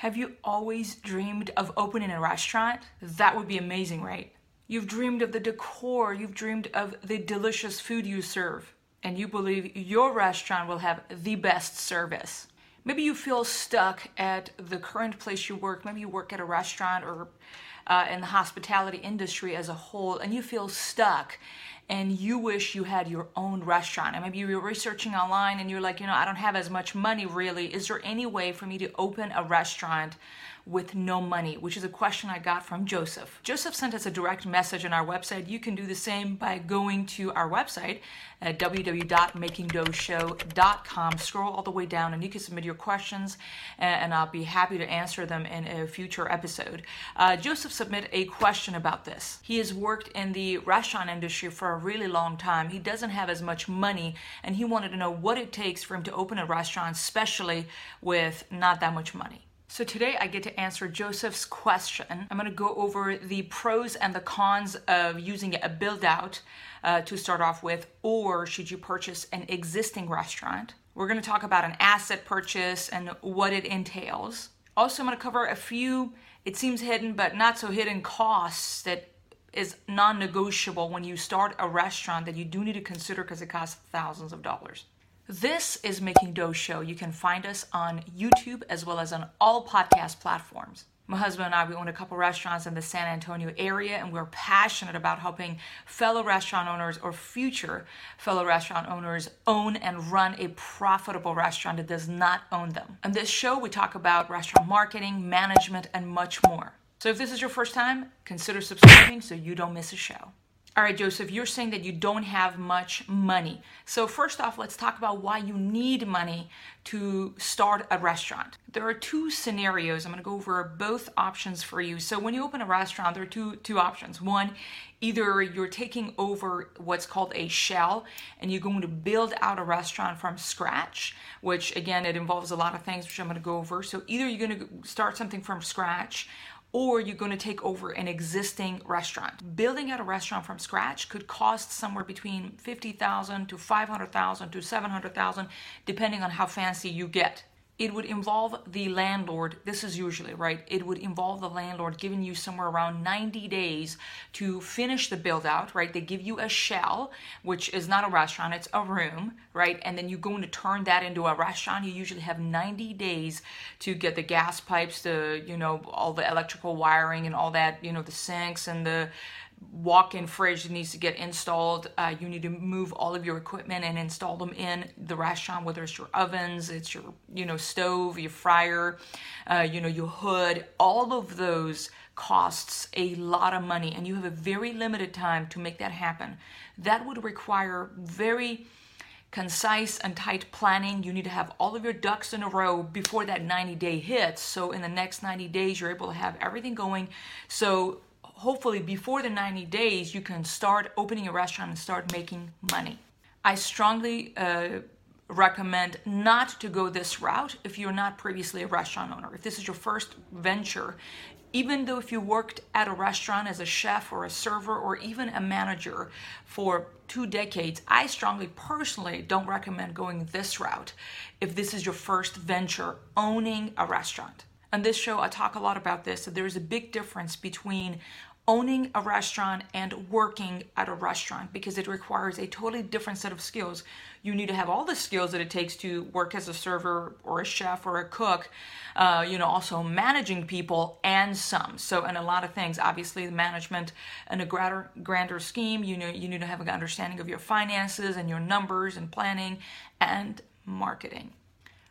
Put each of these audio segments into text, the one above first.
Have you always dreamed of opening a restaurant? That would be amazing, right? You've dreamed of the decor, you've dreamed of the delicious food you serve, and you believe your restaurant will have the best service. Maybe you feel stuck at the current place you work. Maybe you work at a restaurant or uh, in the hospitality industry as a whole, and you feel stuck and you wish you had your own restaurant. And maybe you're researching online and you're like, you know, I don't have as much money really. Is there any way for me to open a restaurant with no money? Which is a question I got from Joseph. Joseph sent us a direct message on our website. You can do the same by going to our website at www.makingdoughshow.com. Scroll all the way down and you can submit your questions and I'll be happy to answer them in a future episode. Uh, Joseph submitted a question about this. He has worked in the restaurant industry for a really long time. He doesn't have as much money and he wanted to know what it takes for him to open a restaurant, especially with not that much money. So today I get to answer Joseph's question. I'm going to go over the pros and the cons of using a build out uh, to start off with, or should you purchase an existing restaurant? We're going to talk about an asset purchase and what it entails. Also, I'm going to cover a few, it seems hidden, but not so hidden costs that is non negotiable when you start a restaurant that you do need to consider because it costs thousands of dollars. This is Making Dough Show. You can find us on YouTube as well as on all podcast platforms. My husband and I, we own a couple restaurants in the San Antonio area, and we're passionate about helping fellow restaurant owners or future fellow restaurant owners own and run a profitable restaurant that does not own them. On this show, we talk about restaurant marketing, management, and much more. So if this is your first time, consider subscribing so you don't miss a show. All right, Joseph, you're saying that you don't have much money. So, first off, let's talk about why you need money to start a restaurant. There are two scenarios. I'm going to go over both options for you. So, when you open a restaurant, there are two two options. One, either you're taking over what's called a shell and you're going to build out a restaurant from scratch, which again, it involves a lot of things which I'm going to go over. So, either you're going to start something from scratch or you're going to take over an existing restaurant. Building out a restaurant from scratch could cost somewhere between 50,000 to 500,000 to 700,000 depending on how fancy you get it would involve the landlord this is usually right it would involve the landlord giving you somewhere around 90 days to finish the build out right? They give you a shell which is not a restaurant it's a room right? And then you're going to turn that into a restaurant. You usually have 90 days to get the gas pipes the you know all the electrical wiring and all that you know the sinks and the walk-in fridge that needs to get installed. Uh, you need to move all of your equipment and install them in the restaurant, whether it's your ovens, it's your you know stove, your fryer, uh, you know your hood. All of those costs a lot of money, and you have a very limited time to make that happen. That would require very concise and tight planning. You need to have all of your ducks in a row before that 90 day hits. So in the next 90 days, you're able to have everything going. So hopefully before the 90 days you can start opening a restaurant and start making money i strongly uh, recommend not to go this route if you're not previously a restaurant owner if this is your first venture even though if you worked at a restaurant as a chef or a server or even a manager for two decades i strongly personally don't recommend going this route if this is your first venture owning a restaurant on this show, I talk a lot about this. So there's a big difference between owning a restaurant and working at a restaurant because it requires a totally different set of skills. You need to have all the skills that it takes to work as a server or a chef or a cook, uh, you know, also managing people and some. So, and a lot of things, obviously, the management and a grander, grander scheme, you know, you need to have an understanding of your finances and your numbers and planning and marketing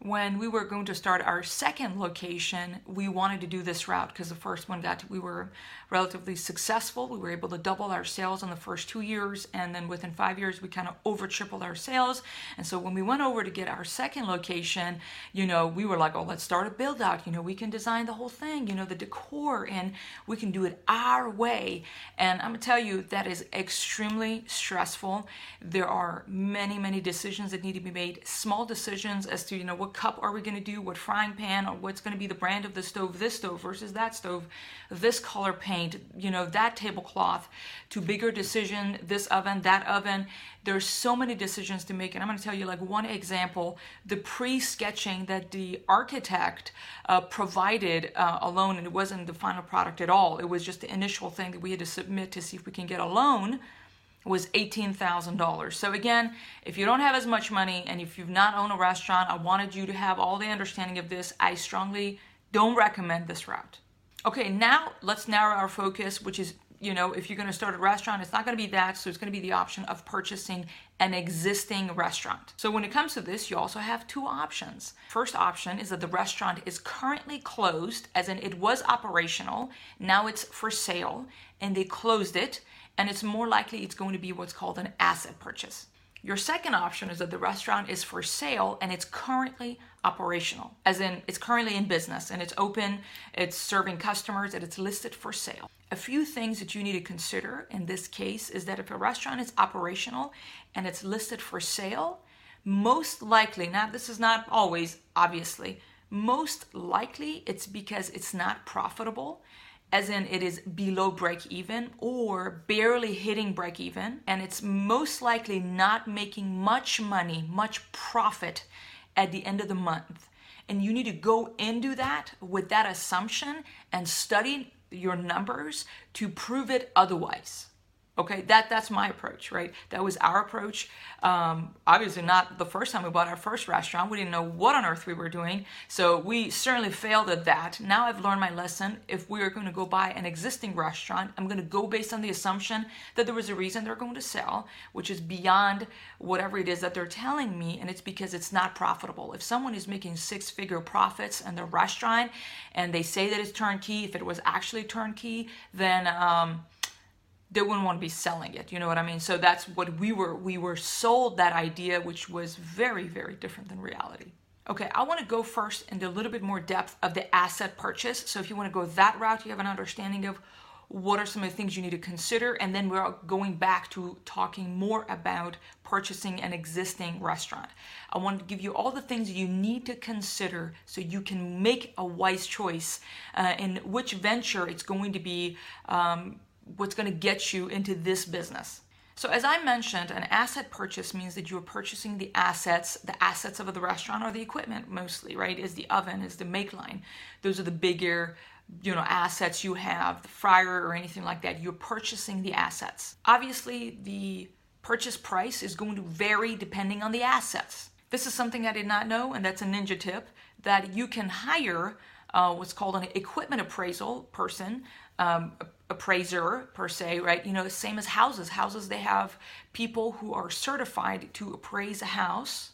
when we were going to start our second location, we wanted to do this route because the first one got to, we were relatively successful. We were able to double our sales in the first two years, and then within five years, we kind of over tripled our sales. And so when we went over to get our second location, you know, we were like, oh, let's start a build out. You know, we can design the whole thing, you know, the decor, and we can do it our way. And I'm gonna tell you, that is extremely stressful. There are many, many decisions that need to be made, small decisions as to, you know, what what cup are we going to do, what frying pan, or what's going to be the brand of the stove, this stove versus that stove, this color paint, you know, that tablecloth, to bigger decision, this oven, that oven. There's so many decisions to make. And I'm going to tell you like one example, the pre-sketching that the architect uh, provided uh, alone, and it wasn't the final product at all. It was just the initial thing that we had to submit to see if we can get a loan was $18,000. So again, if you don't have as much money and if you've not owned a restaurant, I wanted you to have all the understanding of this. I strongly don't recommend this route. Okay, now let's narrow our focus, which is, you know, if you're going to start a restaurant, it's not going to be that, so it's going to be the option of purchasing an existing restaurant. So when it comes to this, you also have two options. First option is that the restaurant is currently closed, as in it was operational, now it's for sale, and they closed it and it's more likely it's going to be what's called an asset purchase. Your second option is that the restaurant is for sale and it's currently operational, as in it's currently in business and it's open, it's serving customers, and it's listed for sale. A few things that you need to consider in this case is that if a restaurant is operational and it's listed for sale, most likely, now this is not always obviously, most likely it's because it's not profitable as in it is below break even or barely hitting break even, and it's most likely not making much money, much profit at the end of the month. And you need to go into that with that assumption and study your numbers to prove it otherwise. Okay, that that's my approach, right? That was our approach. Um, obviously, not the first time we bought our first restaurant. We didn't know what on earth we were doing, so we certainly failed at that. Now I've learned my lesson. If we are going to go buy an existing restaurant, I'm going to go based on the assumption that there was a reason they're going to sell, which is beyond whatever it is that they're telling me, and it's because it's not profitable. If someone is making six-figure profits in their restaurant and they say that it's turnkey, if it was actually turnkey, then um, they wouldn't want to be selling it you know what i mean? So that's what we were we were sold that idea which was very very different than reality. Okay i want to go first into a little bit more depth of the asset purchase. So if you want to go that route you have an understanding of what are some of the things you need to consider and then we're going back to talking more about purchasing an existing restaurant. I want to give you all the things you need to consider so you can make a wise choice uh, in which venture it's going to be um, what's going to get you into this business. So, as I mentioned, an asset purchase means that you're purchasing the assets, the assets of the restaurant or the equipment mostly, right? Is the oven, is the make line. Those are the bigger, you know, assets you have, the fryer or anything like that. You're purchasing the assets. Obviously, the purchase price is going to vary depending on the assets. This is something I did not know, and that's a ninja tip that you can hire uh, what's called an equipment appraisal person um, appraiser per se, right? You know, the same as houses. Houses, they have people who are certified to appraise a house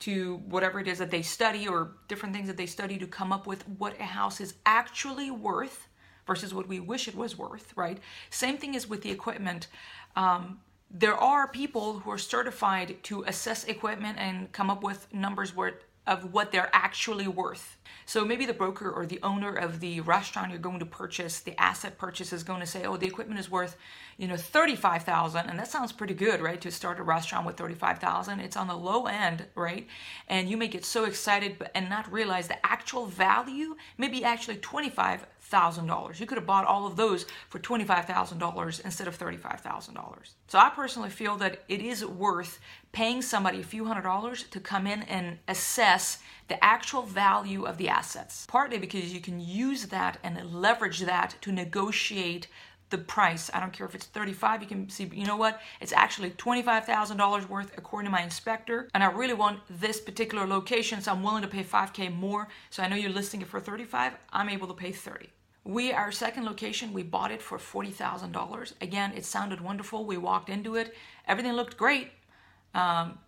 to whatever it is that they study or different things that they study to come up with what a house is actually worth versus what we wish it was worth, right? Same thing is with the equipment. Um, there are people who are certified to assess equipment and come up with numbers where of what they're actually worth. So maybe the broker or the owner of the restaurant you're going to purchase, the asset purchase is going to say, "Oh, the equipment is worth, you know, 35,000." And that sounds pretty good, right? To start a restaurant with 35,000, it's on the low end, right? And you may get so excited and not realize the actual value may be actually 25 thousand dollars. You could have bought all of those for twenty five thousand dollars instead of thirty five thousand dollars. So I personally feel that it is worth paying somebody a few hundred dollars to come in and assess the actual value of the assets. Partly because you can use that and leverage that to negotiate the price. I don't care if it's 35, you can see, you know what? It's actually $25,000 worth according to my inspector. And I really want this particular location, so I'm willing to pay 5K more. So I know you're listing it for 35, I'm able to pay 30. We, our second location, we bought it for $40,000. Again, it sounded wonderful. We walked into it, everything looked great. Um,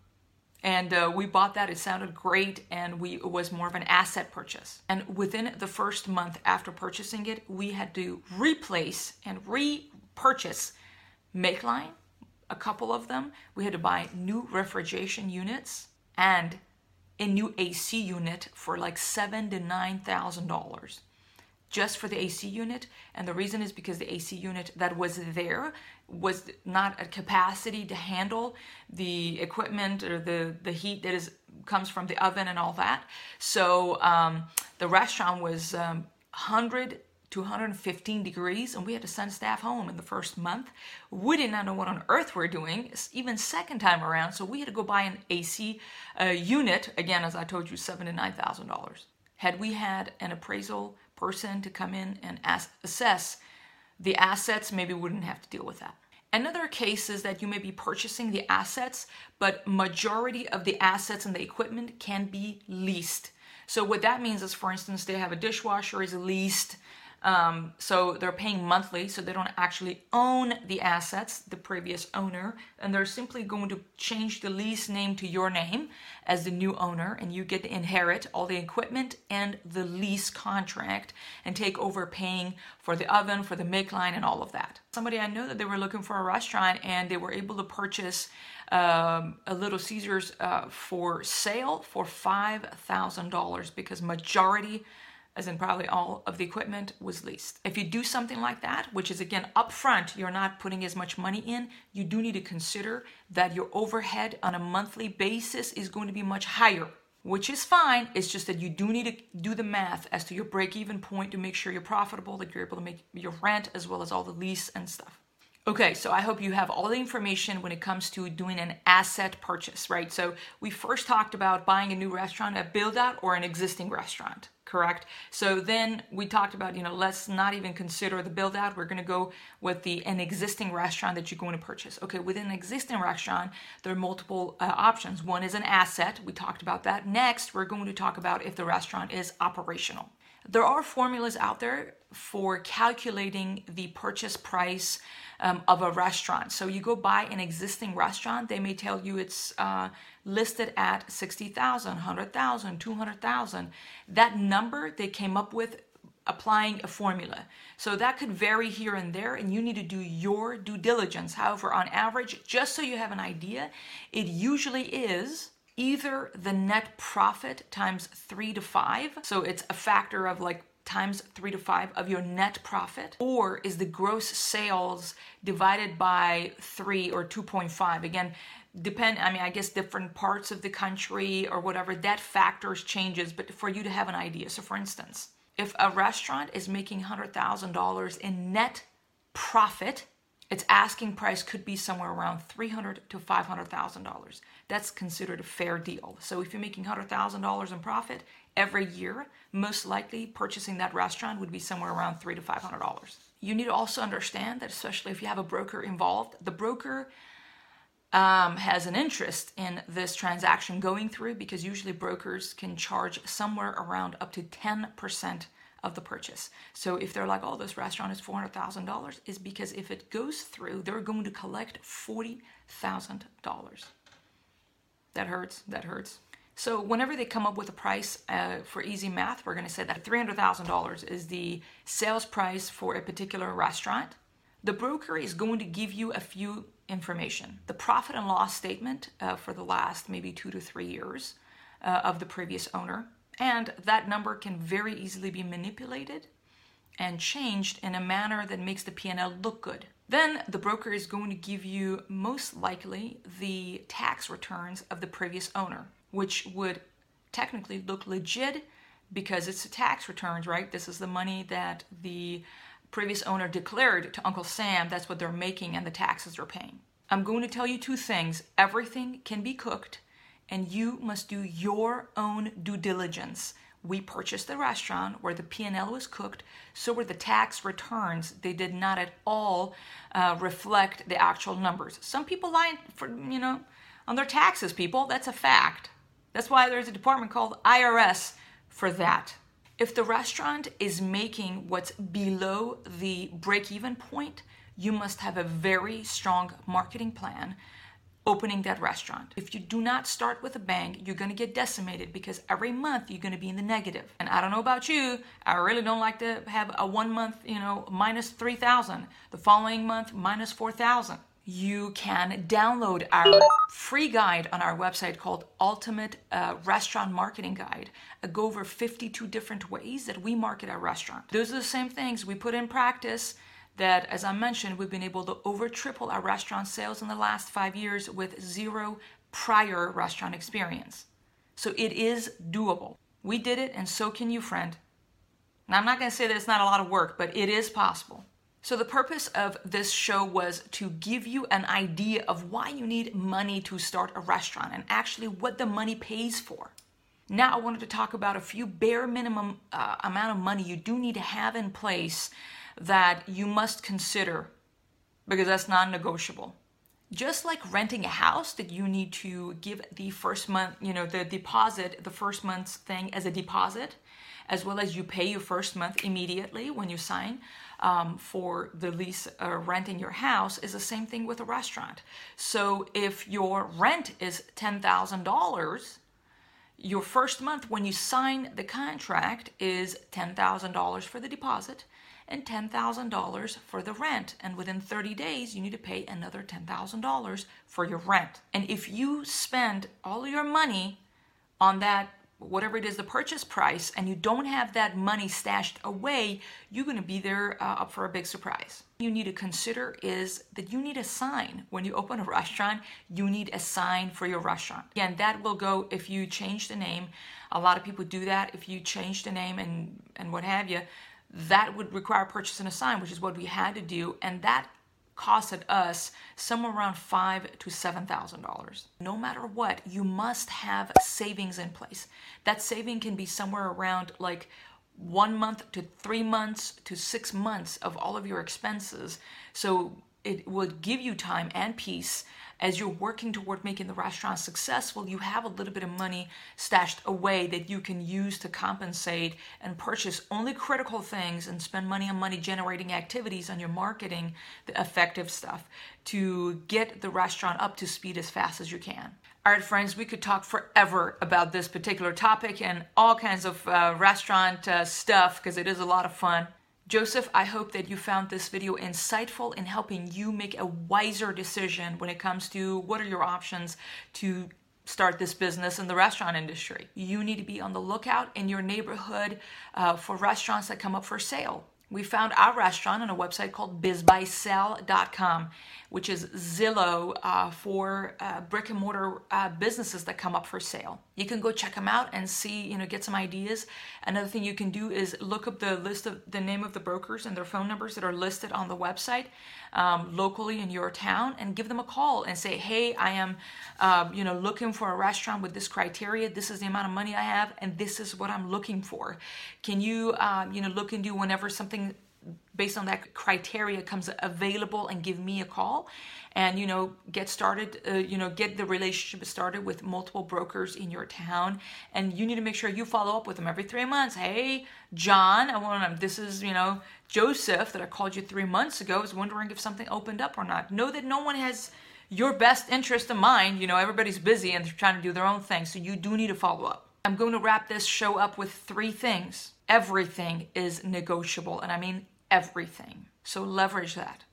and uh, we bought that. It sounded great, and we it was more of an asset purchase. And within the first month after purchasing it, we had to replace and repurchase make line, a couple of them. We had to buy new refrigeration units and a new AC unit for like seven to nine thousand dollars just for the AC unit. And the reason is because the AC unit that was there was not at capacity to handle the equipment or the, the heat that is comes from the oven and all that. So um, the restaurant was um, 100 to 115 degrees and we had to send staff home in the first month. We did not know what on earth we're doing, even second time around. So we had to go buy an AC uh, unit, again, as I told you, seven to $9,000. Had we had an appraisal person to come in and assess the assets, maybe wouldn't have to deal with that. Another case is that you may be purchasing the assets, but majority of the assets and the equipment can be leased. So what that means is, for instance, they have a dishwasher is leased, um, so they're paying monthly, so they don't actually own the assets, the previous owner, and they're simply going to change the lease name to your name as the new owner, and you get to inherit all the equipment and the lease contract and take over paying for the oven, for the make line, and all of that. Somebody I know that they were looking for a restaurant and they were able to purchase um, a Little Caesars uh, for sale for $5,000 because majority as in probably all of the equipment was leased. If you do something like that, which is again upfront, you're not putting as much money in, you do need to consider that your overhead on a monthly basis is going to be much higher, which is fine. It's just that you do need to do the math as to your break even point to make sure you're profitable, that you're able to make your rent as well as all the lease and stuff. Okay, so I hope you have all the information when it comes to doing an asset purchase, right? So we first talked about buying a new restaurant, a build out, or an existing restaurant correct? So then we talked about, you know, let's not even consider the build out. We're going to go with the an existing restaurant that you're going to purchase. Okay, within an existing restaurant, there are multiple uh, options. One is an asset. We talked about that. Next, we're going to talk about if the restaurant is operational. There are formulas out there for calculating the purchase price um, of a restaurant. So you go buy an existing restaurant, they may tell you it's uh, listed at 60,000, 100,000, 200,000. That number they came up with applying a formula. So that could vary here and there, and you need to do your due diligence. However, on average, just so you have an idea, it usually is either the net profit times three to five. So it's a factor of like times three to five of your net profit, or is the gross sales divided by three or 2.5? Again, depend i mean i guess different parts of the country or whatever that factors changes but for you to have an idea so for instance if a restaurant is making $100000 in net profit its asking price could be somewhere around $300 to $500000 that's considered a fair deal so if you're making $100000 in profit every year most likely purchasing that restaurant would be somewhere around $300 to $500 you need to also understand that especially if you have a broker involved the broker um, has an interest in this transaction going through because usually brokers can charge somewhere around up to 10% of the purchase. So if they're like, oh, this restaurant is $400,000, is because if it goes through, they're going to collect $40,000. That hurts. That hurts. So whenever they come up with a price uh, for easy math, we're going to say that $300,000 is the sales price for a particular restaurant. The broker is going to give you a few information. The profit and loss statement uh, for the last maybe two to three years uh, of the previous owner. And that number can very easily be manipulated and changed in a manner that makes the P&L look good. Then the broker is going to give you most likely the tax returns of the previous owner, which would technically look legit because it's the tax returns, right? This is the money that the previous owner declared to Uncle Sam that's what they're making and the taxes they're paying. I'm going to tell you two things. Everything can be cooked, and you must do your own due diligence. We purchased the restaurant where the P&L was cooked, so were the tax returns. They did not at all uh, reflect the actual numbers. Some people lie for you know on their taxes. People, that's a fact. That's why there's a department called IRS for that. If the restaurant is making what's below the break even point, you must have a very strong marketing plan opening that restaurant. If you do not start with a bang, you're going to get decimated because every month you're going to be in the negative. And I don't know about you, I really don't like to have a one month, you know, minus 3,000, the following month minus 4,000. you can download our free guide on our website called Ultimate uh, Restaurant Marketing Guide. I go over 52 different ways that we market our restaurant. Those are the same things we put in practice that, as I mentioned, we've been able to over triple our restaurant sales in the last five years with zero prior restaurant experience. So it is doable. We did it, and so can you, friend. Now, I'm not going to say that it's not a lot of work, but it is possible. So, the purpose of this show was to give you an idea of why you need money to start a restaurant and actually what the money pays for. Now, I wanted to talk about a few bare minimum uh, amount of money you do need to have in place that you must consider because that's non negotiable. Just like renting a house, that you need to give the first month, you know, the deposit, the first month's thing as a deposit, as well as you pay your first month immediately when you sign um, for the lease uh, renting your house is the same thing with a restaurant. So if your rent is $10,000, your first month when you sign the contract is $10,000 for the deposit and $10,000 for the rent. And within 30 days, you need to pay another $10,000 for your rent. And if you spend all your money on that whatever it is the purchase price and you don't have that money stashed away you're going to be there uh, up for a big surprise. You need to consider is that you need a sign. When you open a restaurant you need a sign for your restaurant. Again that will go if you change the name. A lot of people do that. If you change the name and and what have you that would require purchasing a sign which is what we had to do and that costed us somewhere around five to seven thousand dollars. No matter what, you must have savings in place. That saving can be somewhere around like one month to three months to six months of all of your expenses. So it would give you time and peace as you're working toward making the restaurant successful, you have a little bit of money stashed away that you can use to compensate and purchase only critical things and spend money on money generating activities on your marketing, the effective stuff, to get the restaurant up to speed as fast as you can. All right, friends, we could talk forever about this particular topic and all kinds of uh, restaurant uh, stuff because it is a lot of fun. Joseph, I hope that you found this video insightful in helping you make a wiser decision when it comes to what are your options to start this business in the restaurant industry. You need to be on the lookout in your neighborhood uh, for restaurants that come up for sale. We found our restaurant on a website called bizbuysell.com which is Zillow uh, for uh, brick and mortar uh, businesses that come up for sale. You can go check them out and see, you know, get some ideas. Another thing you can do is look up the list of the name of the brokers and their phone numbers that are listed on the website um, locally in your town and give them a call and say, hey, I am, um, you know, looking for a restaurant with this criteria. This is the amount of money I have, and this is what I'm looking for. Can you, um, you know, look into whenever something based on that criteria comes available and give me a call and you know get started uh, you know get the relationship started with multiple brokers in your town. And you need to make sure you follow up with them every three months. Hey john i want to this is you know joseph that i called you three months ago. I was wondering if something opened up or not. Know that no one has your best interest in mind. You know everybody's busy and they're trying to do their own thing. So you do need to follow up. I'm going to wrap this show up with three things. Everything is negotiable. And i mean everything. So leverage that.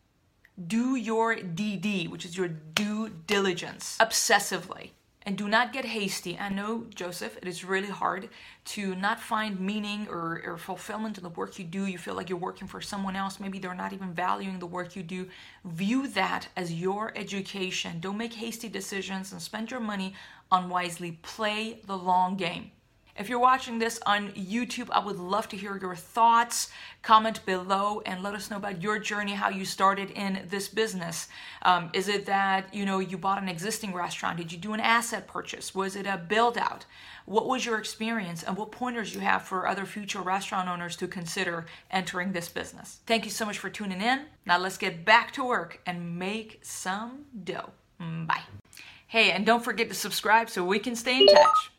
Do your DD, which is your due diligence, obsessively. And do not get hasty. I know, Joseph, it is really hard to not find meaning or, or, fulfillment in the work you do. You feel like you're working for someone else. Maybe they're not even valuing the work you do. View that as your education. Don't make hasty decisions and spend your money unwisely. Play the long game. If you're watching this on YouTube, I would love to hear your thoughts. Comment below and let us know about your journey, how you started in this business. Um, is it that you know you bought an existing restaurant? Did you do an asset purchase? Was it a build out? What was your experience and what pointers you have for other future restaurant owners to consider entering this business? Thank you so much for tuning in. Now let's get back to work and make some dough. Bye. Hey, and don't forget to subscribe so we can stay in touch.